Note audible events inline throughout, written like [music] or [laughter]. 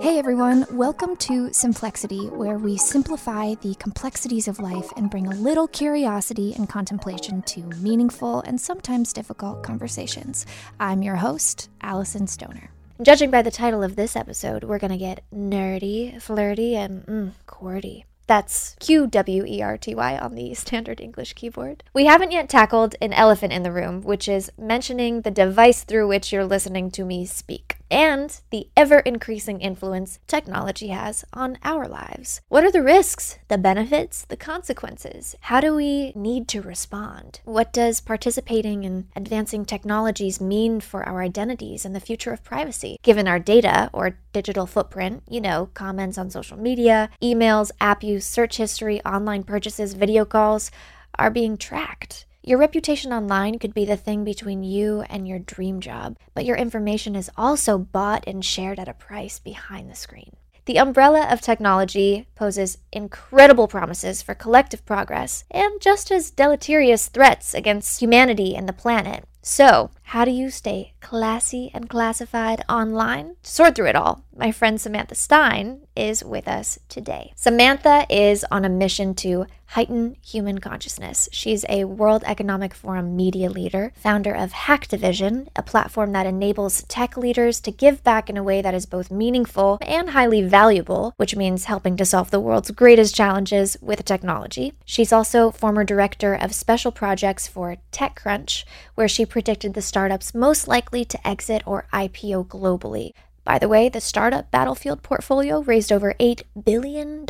Hey everyone, welcome to Simplexity, where we simplify the complexities of life and bring a little curiosity and contemplation to meaningful and sometimes difficult conversations. I'm your host, Allison Stoner. Judging by the title of this episode, we're gonna get nerdy, flirty, and mm, QWERTY. That's Q W E R T Y on the standard English keyboard. We haven't yet tackled an elephant in the room, which is mentioning the device through which you're listening to me speak and the ever increasing influence technology has on our lives. What are the risks, the benefits, the consequences? How do we need to respond? What does participating in advancing technologies mean for our identities and the future of privacy? Given our data or digital footprint, you know, comments on social media, emails, app use, search history, online purchases, video calls are being tracked. Your reputation online could be the thing between you and your dream job, but your information is also bought and shared at a price behind the screen. The umbrella of technology poses incredible promises for collective progress and just as deleterious threats against humanity and the planet. So, how do you stay classy and classified online? To sort through it all, my friend Samantha Stein is with us today. Samantha is on a mission to heighten human consciousness. She's a World Economic Forum media leader, founder of Hacktivision, a platform that enables tech leaders to give back in a way that is both meaningful and highly valuable, which means helping to solve the world's greatest challenges with technology. She's also former director of special projects for TechCrunch, where she predicted the startups most likely to exit or IPO globally. By the way, the startup Battlefield portfolio raised over $8 billion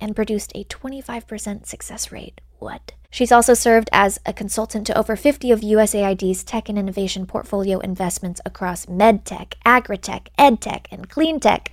and produced a 25% success rate. What? She's also served as a consultant to over 50 of USAID's tech and innovation portfolio investments across medtech, agritech, edtech, and cleantech.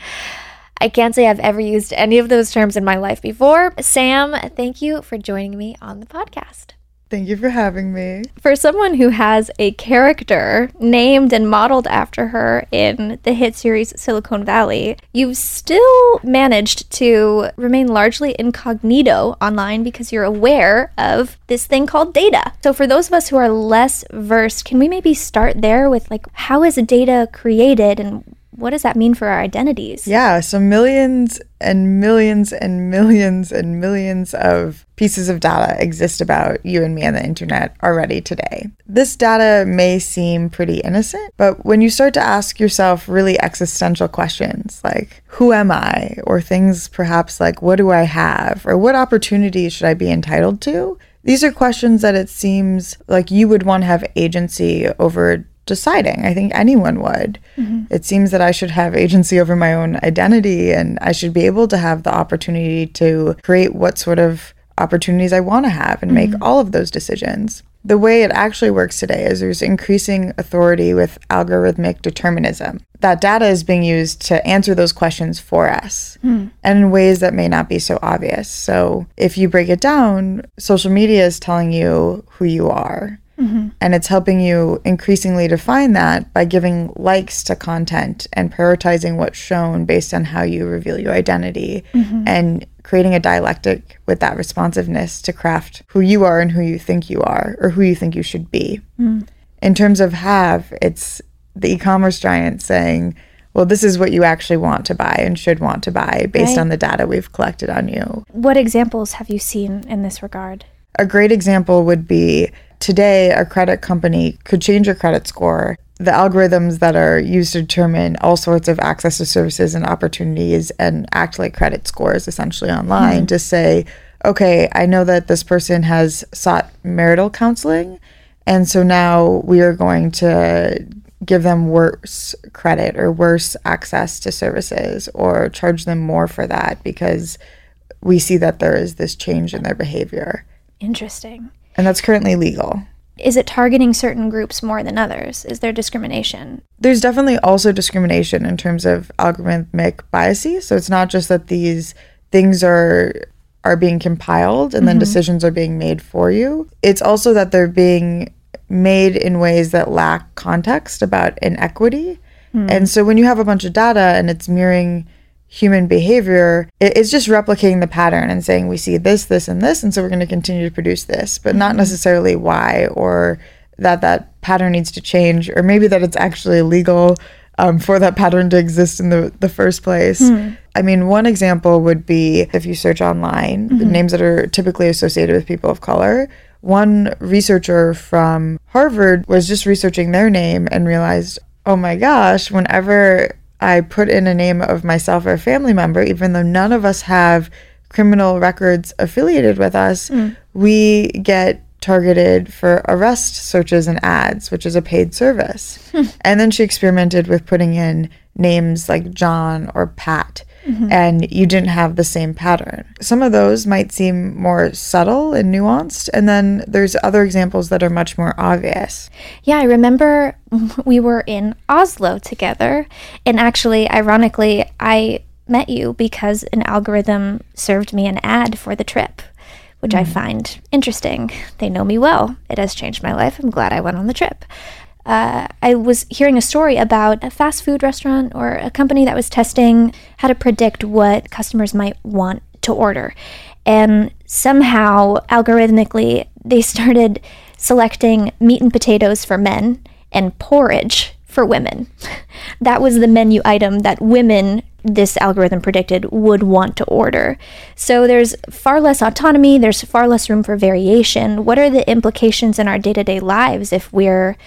I can't say I've ever used any of those terms in my life before. Sam, thank you for joining me on the podcast. Thank you for having me. For someone who has a character named and modeled after her in the hit series Silicon Valley, you've still managed to remain largely incognito online because you're aware of this thing called data. So for those of us who are less versed, can we maybe start there with like how is data created and what does that mean for our identities? Yeah, so millions and millions and millions and millions of pieces of data exist about you and me on the internet already today. This data may seem pretty innocent, but when you start to ask yourself really existential questions like, who am I? Or things perhaps like, what do I have? Or what opportunities should I be entitled to? These are questions that it seems like you would want to have agency over deciding. I think anyone would. Mm-hmm. It seems that I should have agency over my own identity and I should be able to have the opportunity to create what sort of opportunities I want to have and mm-hmm. make all of those decisions. The way it actually works today is there's increasing authority with algorithmic determinism. That data is being used to answer those questions for us mm. and in ways that may not be so obvious. So, if you break it down, social media is telling you who you are Mm-hmm. And it's helping you increasingly define that by giving likes to content and prioritizing what's shown based on how you reveal your identity mm-hmm. and creating a dialectic with that responsiveness to craft who you are and who you think you are or who you think you should be. Mm. In terms of have, it's the e commerce giant saying, well, this is what you actually want to buy and should want to buy based right. on the data we've collected on you. What examples have you seen in this regard? A great example would be today a credit company could change your credit score. The algorithms that are used to determine all sorts of access to services and opportunities and act like credit scores essentially online mm-hmm. to say, okay, I know that this person has sought marital counseling. And so now we are going to give them worse credit or worse access to services or charge them more for that because we see that there is this change in their behavior. Interesting and that's currently legal. Is it targeting certain groups more than others? Is there discrimination? There's definitely also discrimination in terms of algorithmic biases. So it's not just that these things are are being compiled and mm-hmm. then decisions are being made for you. It's also that they're being made in ways that lack context about inequity. Mm. And so when you have a bunch of data and it's mirroring human behavior, it's just replicating the pattern and saying we see this, this, and this, and so we're going to continue to produce this, but not mm-hmm. necessarily why or that that pattern needs to change, or maybe that it's actually illegal. um, for that pattern to exist in the, the first place. I mean, one example would be if you search online, the names that are typically associated with people of color. One researcher from Harvard was just researching their name and realized, oh my gosh, whenever I put in a name of myself or a family member, even though none of us have criminal records affiliated with us, hmm. we get targeted for arrest searches and ads, which is a paid service. Hmm. and then she experimented with putting in names like John or Pat. Mm-hmm. And you didn't have the same pattern. Some of those might seem more subtle and nuanced, and then there's other examples that are much more obvious. Yeah, I remember [laughs] we were in Oslo together, and actually, ironically, I met you because an algorithm served me an ad for the trip, which I mm. find interesting. They know me well. It has changed my life. I'm glad I went on the trip. Uh, I was hearing a story about a fast food restaurant or a company that was testing how to predict what customers might want to order. And somehow, algorithmically, they [laughs] started selecting meat and potatoes for men and porridge for women. [laughs] That was the menu item that women, this algorithm predicted, would want to order. So there's far less autonomy, there's far less room for variation. What are the implications in our day to day lives if we're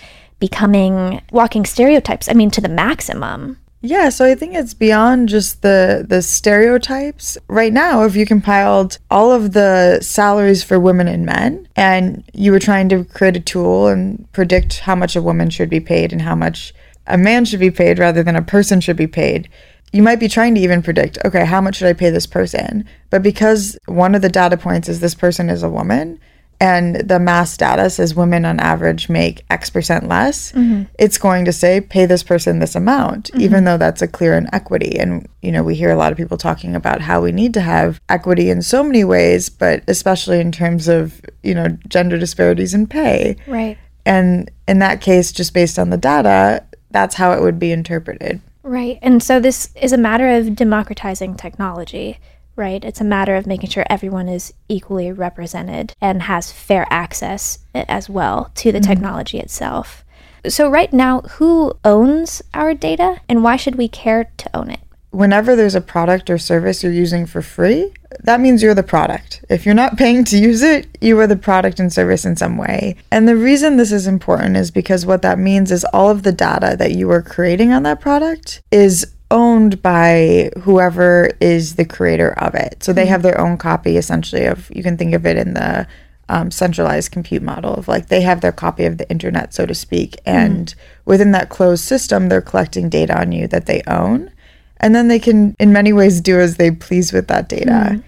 becoming walking stereotypes? I mean, to the maximum. Yeah, so I think it's beyond just the the stereotypes. Right now, if you compiled all of the salaries for women and men and you were trying to create a tool and predict how much a woman should be paid and how much a man should be paid rather than a person should be paid, you might be trying to even predict, okay, how much should I pay this person? But because one of the data points is this person is a woman and the mass data says women on average make X percent less, mm-hmm. it's going to say pay this person this amount, mm-hmm. even though that's a clear inequity. And, you know, we hear a lot of people talking about how we need to have equity in so many ways, but especially in terms of, you know, gender disparities in pay. Right. And in that case, just based on the data, that's how it would be interpreted. Right. And so this is a matter of democratizing technology, right? It's a matter of making sure everyone is equally represented and has fair access eh, as well to the mm-hmm. technology itself. So, right now, who owns our data and why should we care to own it? whenever there's a product or service you're using for free, that means you're the product. If you're not paying to use it, you are the product and service in some way. And the reason this is important is because what that means is all of the data that you are creating on that product is owned by whoever is the creator of it. So they hmm. have their own copy essentially of, you can think of it in the um, centralized compute model of like they have their copy of the internet, so to speak. Hmm. And within that closed system, they're collecting data on you that they own. And then they can, in many ways, do as they please with that data. Hmm.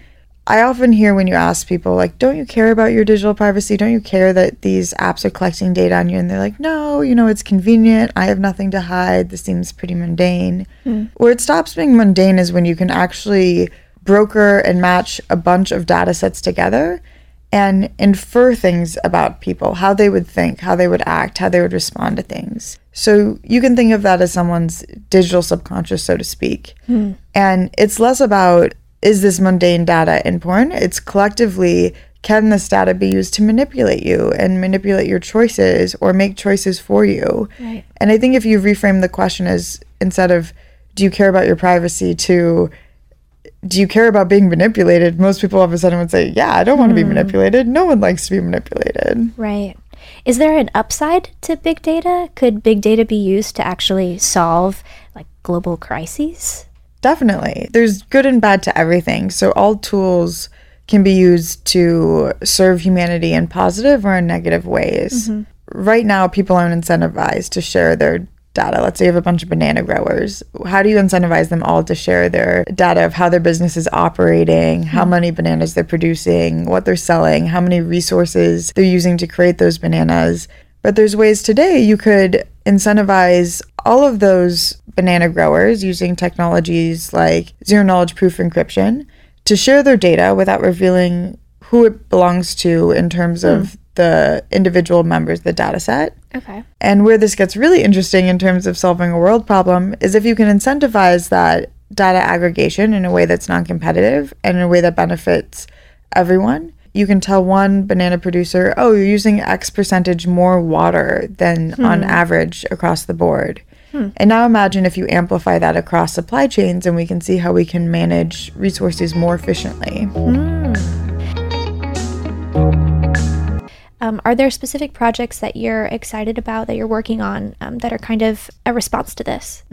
I often hear when you ask people, like, don't you care about your digital privacy? Don't you care that these apps are collecting data on you? And they're like, no, you know, it's convenient. I have nothing to hide. This seems pretty mundane. Hmm. Where it stops being mundane is when you can actually broker and match a bunch of data sets together and infer things about people, how they would think, how they would act, how they would respond to things. So you can think of that as someone's digital subconscious, so to speak. Hmm. And it's less about is this mundane data important? It's collectively can this data be used to manipulate you and manipulate your choices or make choices for you? Right. And I think if you reframe the question as instead of do you care about your privacy to do you care about being manipulated? Most people all of a sudden would say, Yeah, I don't want to be hmm. manipulated. No one likes to be manipulated. Right. Is there an upside to big data? Could big data be used to actually solve like global crises? Definitely. There's good and bad to everything. So all tools can be used to serve humanity in positive or in negative ways. Mm-hmm. Right now, people aren't incentivized to share their data. Let's say you have a bunch of banana growers. How do you incentivize them all to share their data of how their business is operating, how mm-hmm. many bananas they're producing, what they're selling, how many resources they're using to create those bananas? But there's ways today you could incentivize all of those banana growers using technologies like zero knowledge proof encryption to share their data without revealing who it belongs to in terms hmm. of the individual members of the data set. Okay. And where this gets really interesting in terms of solving a world problem is if you can incentivize that data aggregation in a way that's non competitive and in a way that benefits everyone. You can tell one banana producer, oh, you're using X percentage more water than on hmm. average across the board. And now imagine if you amplify that across supply chains and we can see how we can manage resources more efficiently. Um, are there specific projects that you're excited about that you're working on um, that are kind of a response to this?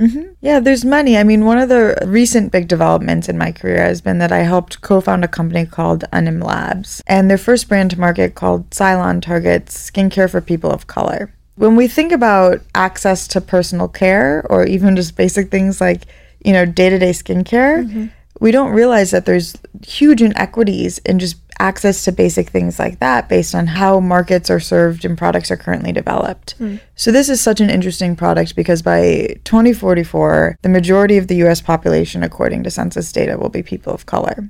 Yeah, there's many. I mean, one of the recent big developments in my career has been that I helped co found a company called Unim Labs, and their first brand to market called Cylon targets skincare for people of color. When we think about access to personal care or even just basic things like, you know, day to day skincare, mm-hmm. we don't realize that there's huge inequities in just access to basic things like that based on how markets are served and products are currently developed. Hmm. So this is such an interesting product because by 2044, the majority of the US population according to census data will be people of color.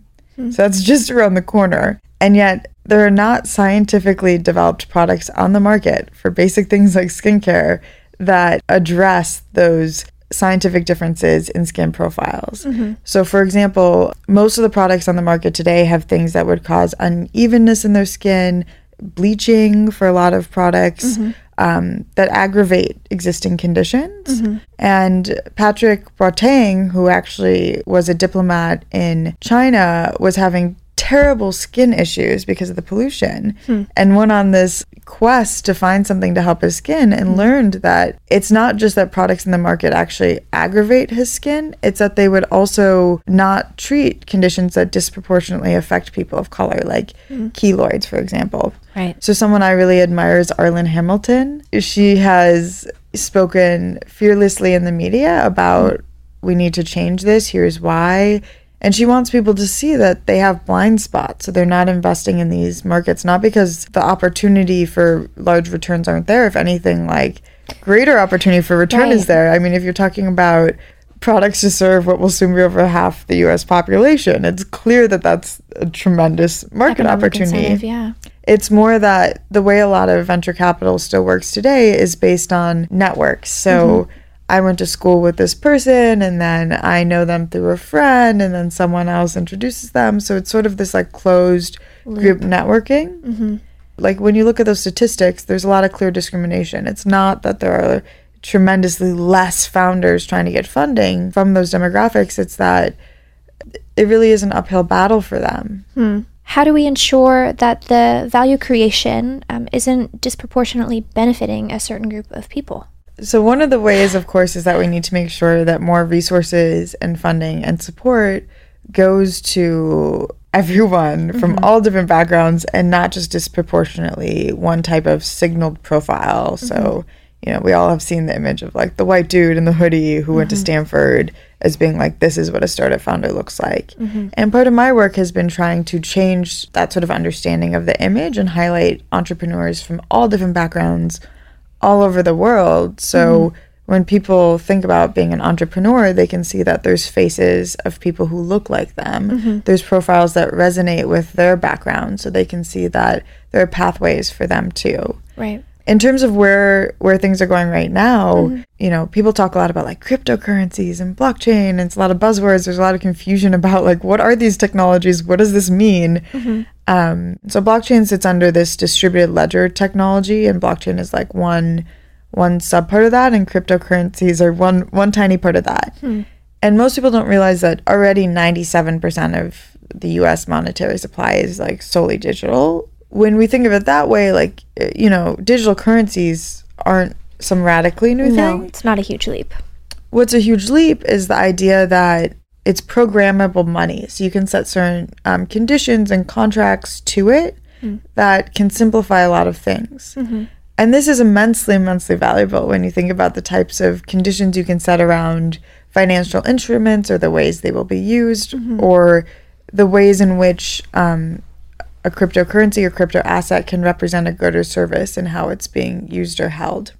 So that's just around the corner. And yet there are not scientifically developed products on the market for basic things like skincare that address those scientific differences in skin profiles. Mm-hmm. So, for example, most of the products on the market today have things that would cause unevenness in their skin, bleaching for a lot of products. Mm-hmm. Um, that aggravate existing conditions. And Patrick Boateng, who actually was a diplomat in China, was having terrible skin issues because of the pollution hmm. and went on this quest to find something to help his skin and hmm. learned that it's not just that products in the market actually aggravate his skin, it's that they would also not treat conditions that disproportionately affect people of color, like hmm. keloids, for example. Right. So someone I really admire is Arlan Hamilton. She has spoken fearlessly in the media about we need to change this, here's why. And she wants people to see that they have blind spots. So they're not investing in these markets, not because the opportunity for large returns aren't there. If anything, like greater opportunity for return is there. I mean, if you're talking about products to serve what will soon be over half the US population, it's clear that that's a tremendous market Economic opportunity. yeah. It's more that the way a lot of venture capital still works today is based on networks. So mm-hmm. I went to school with this person and then I know them through a friend and then someone else introduces them. So it's sort of this like closed group networking. Like when you look at those statistics, there's a lot of clear discrimination. It's not that there are tremendously less founders trying to get funding from those demographics, it's that it really is an uphill battle for them. How do we ensure that the value creation um, isn't disproportionately benefiting a certain group of people? So, one of the ways, of course, is that we need to make sure that more resources and funding and support goes to everyone from mm-hmm. all different backgrounds and not just disproportionately one type of signaled profile. Mm-hmm. So, you know, we all have seen the image of like the white dude in the hoodie who went to mm-hmm. Stanford as being like, this is what a startup founder looks like. And part of my work has been trying to change that sort of understanding of the image and highlight entrepreneurs from all different backgrounds all over the world. So mm-hmm. when people think about being an entrepreneur, they can see that there's faces of people who look like them. Mm-hmm. There's profiles that resonate with their background, so they can see that there are pathways for them too. Right. In terms of where where things are going right now, mm-hmm. you know, people talk a lot about like cryptocurrencies and blockchain, and it's a lot of buzzwords. There's a lot of confusion about like what are these technologies? What does this mean? Um, so blockchain sits under this distributed ledger technology, and blockchain is like one one sub part of that, and cryptocurrencies are one one tiny part of that. And most people don't realize that already 97% of the US monetary supply is like solely digital. When we think of it that way, like, eh, you know, digital currencies aren't some radically new No, thing. it's not a huge leap. What's a huge leap is the idea that it's programmable money. So you can set certain um, conditions and contracts to it that can simplify a lot of things. And this is immensely, immensely valuable when you think about the types of conditions you can set around financial instruments or the ways they will be used or the ways in which um, a cryptocurrency or crypto asset can represent a good or service and how it's being used or held.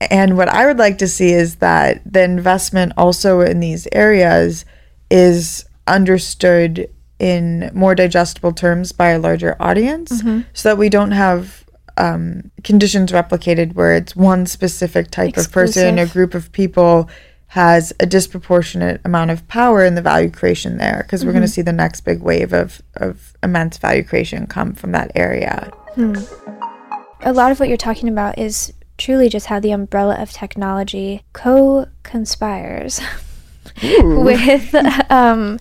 And what I would like to see is that the investment also in these areas is understood in more digestible terms by a larger audience mm-hmm. so that we don't have um, conditions replicated where it's one specific type of person, a Exclusive. group of people has a disproportionate amount of power in the value creation there because we're going to mm-hmm. see the next big wave of, of immense value creation come from that area. Hmm. A lot of what you're talking about is truly just how the umbrella of technology co conspires. [laughs] with [laughs] um,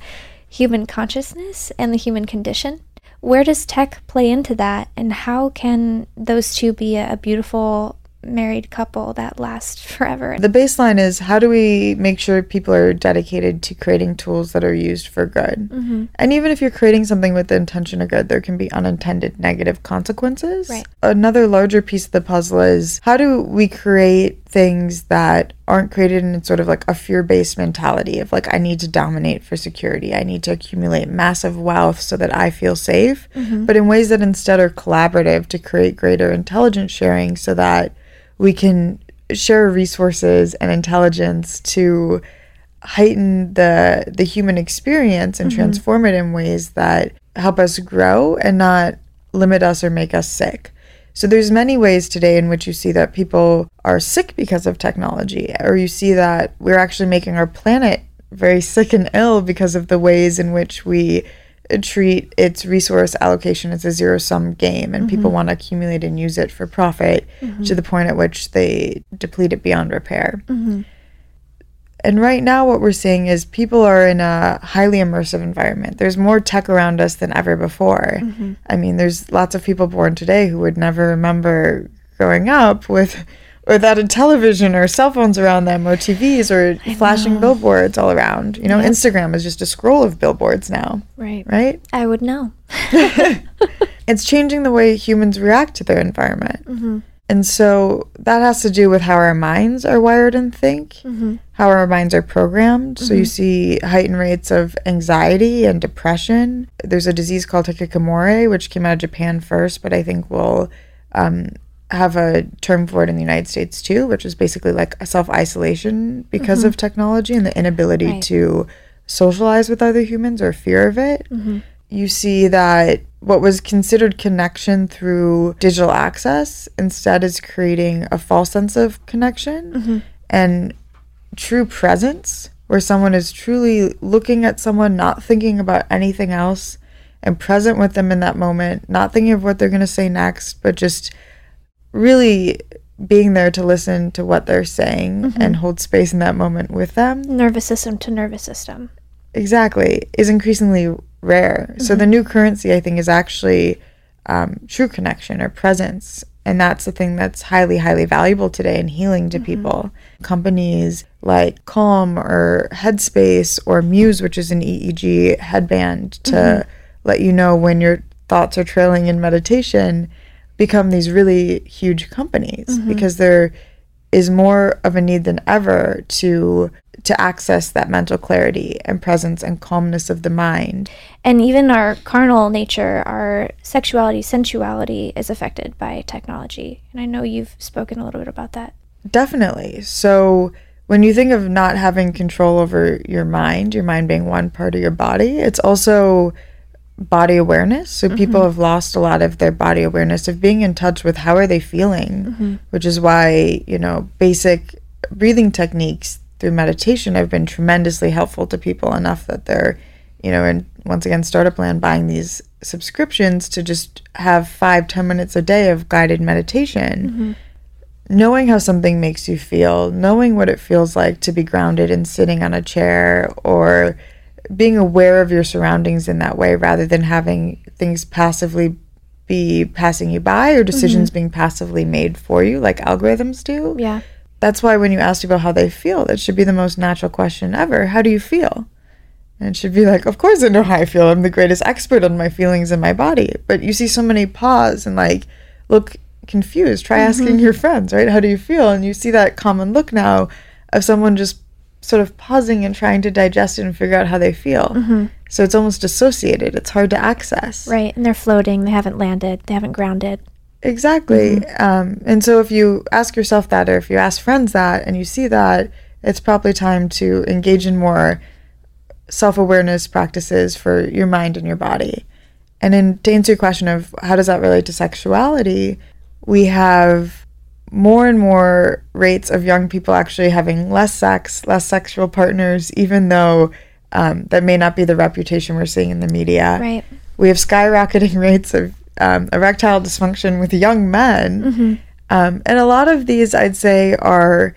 human consciousness and the human condition. Where does tech play into that, and how can those two be a, a beautiful married couple that lasts forever? The baseline is how do we make sure people are dedicated to creating tools that are used for good? Mm-hmm. And even if you're creating something with the intention of good, there can be unintended negative consequences. Right. Another larger piece of the puzzle is how do we create things that aren't created in sort of like a fear based mentality of like, I need to dominate for security, I need to accumulate massive wealth so that I feel safe, mm-hmm. but in ways that instead are collaborative to create greater intelligence sharing so that we can share resources and intelligence to heighten the the human experience and mm-hmm. transform it in ways that help us grow and not limit us or make us sick. So there's many ways today in which you see that people are sick because of technology or you see that we're actually making our planet very sick and ill because of the ways in which we uh, treat its resource allocation as a zero sum game and people mm-hmm. want to accumulate and use it for profit mm-hmm. to the point at which they deplete it beyond repair. Mm-hmm. And right now, what we're seeing is people are in a highly immersive environment. There's more tech around us than ever before. Mm-hmm. I mean, there's lots of people born today who would never remember growing up with without a television or cell phones around them or TVs or flashing billboards all around. You know, Instagram is just a scroll of billboards now, Right. right? I would know. [laughs] it's changing the way humans react to their environment. Mm-hmm. And so that has to do with how our minds are wired and think, mm-hmm. how our minds are programmed. So you mm-hmm. see heightened rates of anxiety and depression. There's a disease called hikikomori, which came out of Japan first, but I think will um, have a term for it in the United States too, which is basically like a self isolation because mm-hmm. of technology and the inability Right. to socialize with other humans or fear of it you see that what was considered connection through digital access instead is creating a false sense of connection mm-hmm. and true presence where someone is truly looking at someone not thinking about anything else and present with them in that moment not thinking of what they're going to say next but just really being there to listen to what they're saying mm-hmm. and hold space in that moment with them. Nervous system to nervous system. exactly. Is increasingly rare. So the mm-hmm. new currency i think is actually um, true connection or presence. And that's the thing that's highly highly valuable today and healing to mm-hmm. people. Companies like calm or headspace or muse which is an eeg headband to mm-hmm. let you know when your thoughts are trailing in meditation become these really huge companies because there is more of a need than ever to to access that mental clarity and presence and calmness of the mind. And even our carnal nature, our sexuality, sensuality is affected by technology. And I know you've spoken a little bit about that. Definitely. So when you think of not having control over your mind, your mind being one part of your body, it's also body awareness. So mm-hmm. people have lost a lot of their body awareness of being in touch with how are they feeling, mm-hmm. which is why, you know, basic breathing techniques through meditation I've been tremendously helpful to people enough that they're, you know, and once again startup land buying these subscriptions to just have five, ten minutes a day of guided meditation mm-hmm. knowing how something makes you feel, knowing what it feels like to be grounded and sitting on a chair, or being aware of your surroundings in that way rather than having things passively be passing you by or decisions mm-hmm. being passively made for you like algorithms do. Yeah. That's why when you ask people how they feel, that should be the most natural question ever. How do you feel? And it should be like, of course I know how I feel. I'm the greatest expert on my feelings and my body. But you see so many pause and like look confused. Try mm-hmm. asking your friends, right? How do you feel? And you see that common look now of someone just sort of pausing and trying to digest it and figure out how they feel. Mm-hmm. So it's almost dissociated. It's hard to access. Right. And they're floating. They haven't landed. They haven't grounded. Exactly. Um, and so if you ask yourself that, or if you ask friends that, and you see that, it's probably time to engage in more self awareness practices for your mind and your body. And in, to answer your question of how does that relate to sexuality, we have more and more rates of young people actually having less sex, less sexual partners, even though um, that may not be the reputation we're seeing in the media Right. we have skyrocketing [laughs] rates of um, erectile dysfunction with young men Um, and a lot of these, I'd say, are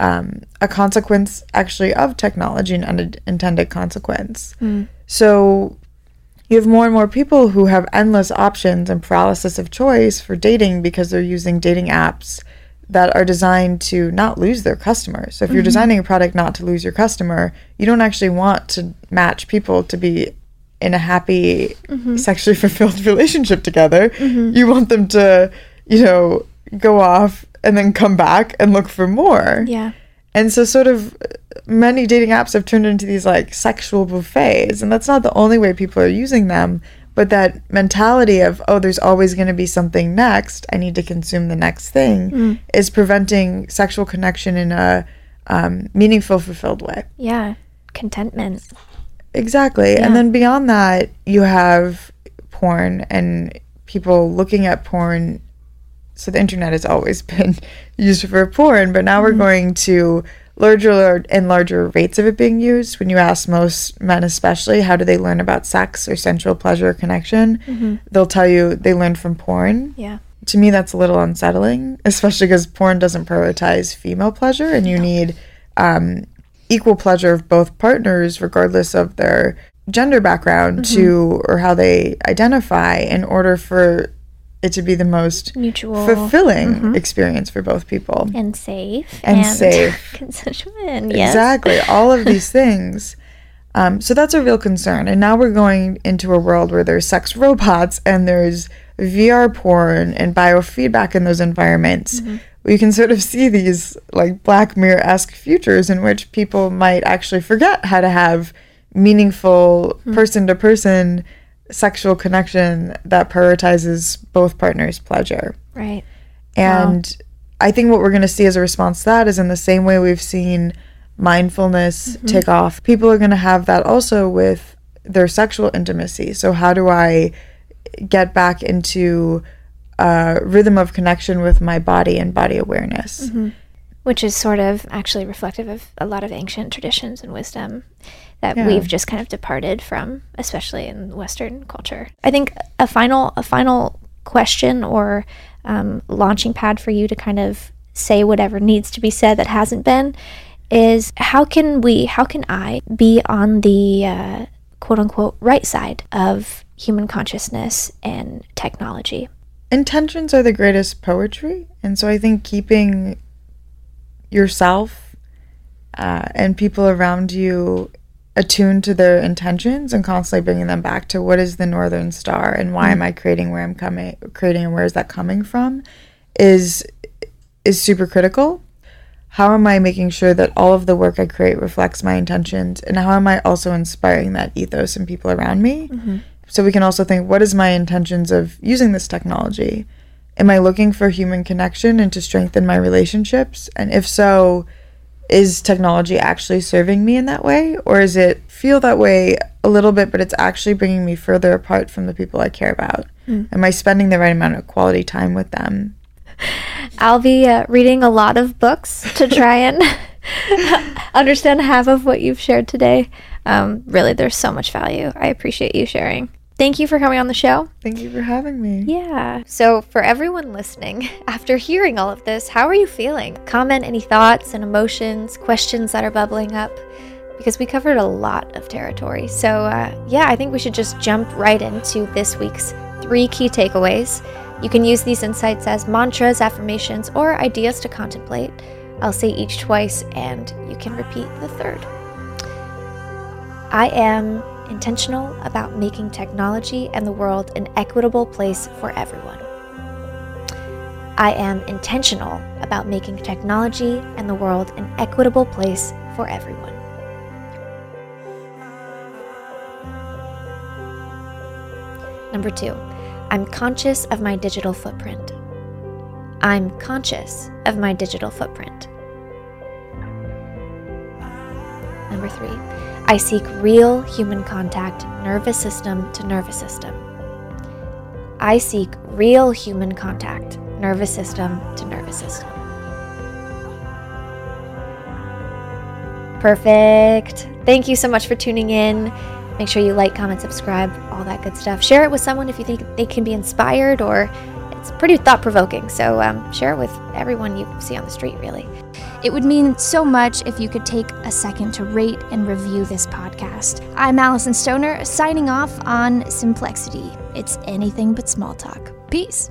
um, a consequence actually of technology, an unintended consequence. So you have more and more people who have endless options and paralysis of choice for dating because they're using dating apps that are designed to not lose their customers. So if you're designing a product not to lose your customer, you don't actually want to match people to be in a happy, mm-hmm. sexually fulfilled relationship together. Mm-hmm. You want them to, you know, go off and then come back and look for more. Yeah. And so, sort of, uh, many dating apps have turned into these like sexual buffets. And that's not the only way people are using them. But that mentality of, oh, there's always going to be something next, I need to consume the next thing, mm. is preventing sexual connection in a um, meaningful, fulfilled way. Yeah. Contentment. Exactly. Yeah. And then beyond that, you have porn and people looking at porn. So the internet has always [laughs] been used for porn, but now we're going to larger and larger rates of it being used. When you ask most men, especially, how do they learn about sex or sensual pleasure or connection, they'll tell you they learned from porn. Yeah. To me, that's a little unsettling, especially because porn doesn't prioritize female pleasure, and you need um, equal pleasure of both partners, regardless of their gender background, mm-hmm. to or how they identify, in order for it to be the most Mutual. fulfilling mm-hmm. experience for both people. and safe. And safe. [laughs] Consensual. Yes. Exactly. All of these [laughs] things. Um, so that's a real concern. And now we're going into a world where there's sex robots and there's VR porn and biofeedback in those environments. Mm-hmm. We can sort of see these like Black Mirror esque futures in which people might actually forget how to have meaningful person to person sexual connection that prioritizes both partners' pleasure. Right. And I think what we're going to see as a response to that is in the same way we've seen mindfulness mm-hmm. take off, people are going to have that also with their sexual intimacy. So, how do I get back into a rhythm of connection with my body and body awareness? Which is sort of actually reflective of a lot of ancient traditions and wisdom that Yeah. we've just kind of departed from, especially in Western culture. I think a final a final question or um, launching pad for you to kind of say whatever needs to be said that hasn't been is how can we how can I be on the uh, quote unquote right side of human consciousness and technology? Intentions are the greatest poetry and so i think keeping yourself uh, and people around you attuned to their intentions and constantly bringing them back to what is the northern star and why am i creating where i'm coming creating and where is that coming from is is super critical. How am i making sure that all of the work i create reflects my intentions and how am i also inspiring that ethos in people around me so we can also think what is my intentions of using this technology am i looking for human connection and to strengthen my relationships and if so is technology actually serving me in that way or is it feel that way a little bit but it's actually bringing me further apart from the people i care about am i spending the right amount of quality time with them [laughs] I'll be uh, reading a lot of books to try and [laughs] understand half of what you've shared today. Um, really, there's so much value. I appreciate you sharing. Thank you for coming on the show. thank you for having me Yeah. So, for everyone listening, [laughs] after hearing all of this, how are you feeling? Comment any thoughts and emotions, questions that are bubbling up, because we covered a lot of territory. So, uh, yeah, I think we should just jump right into this week's three key takeaways. You can use these insights as mantras, affirmations, or ideas to contemplate. I'll say each twice, and you can repeat the third. I am intentional about making technology and the world an equitable place for everyone. I am intentional about making technology and the world an equitable place for everyone. Number two, I'm conscious of my digital footprint. I'm conscious of my digital footprint. Number three, I seek real human contact, nervous system to nervous system. I seek real human contact, nervous system to nervous system. Perfect. Thank you so much for tuning in. Make sure you like, comment, subscribe, all that good stuff. Share it with someone if you think they can be inspired or It's pretty thought provoking, so um, share it with everyone you see on the street, really. It would mean so much if you could take a second to rate and review this podcast. I'm Allison Stoner, signing off on Simplexity. It's anything but small talk. Peace.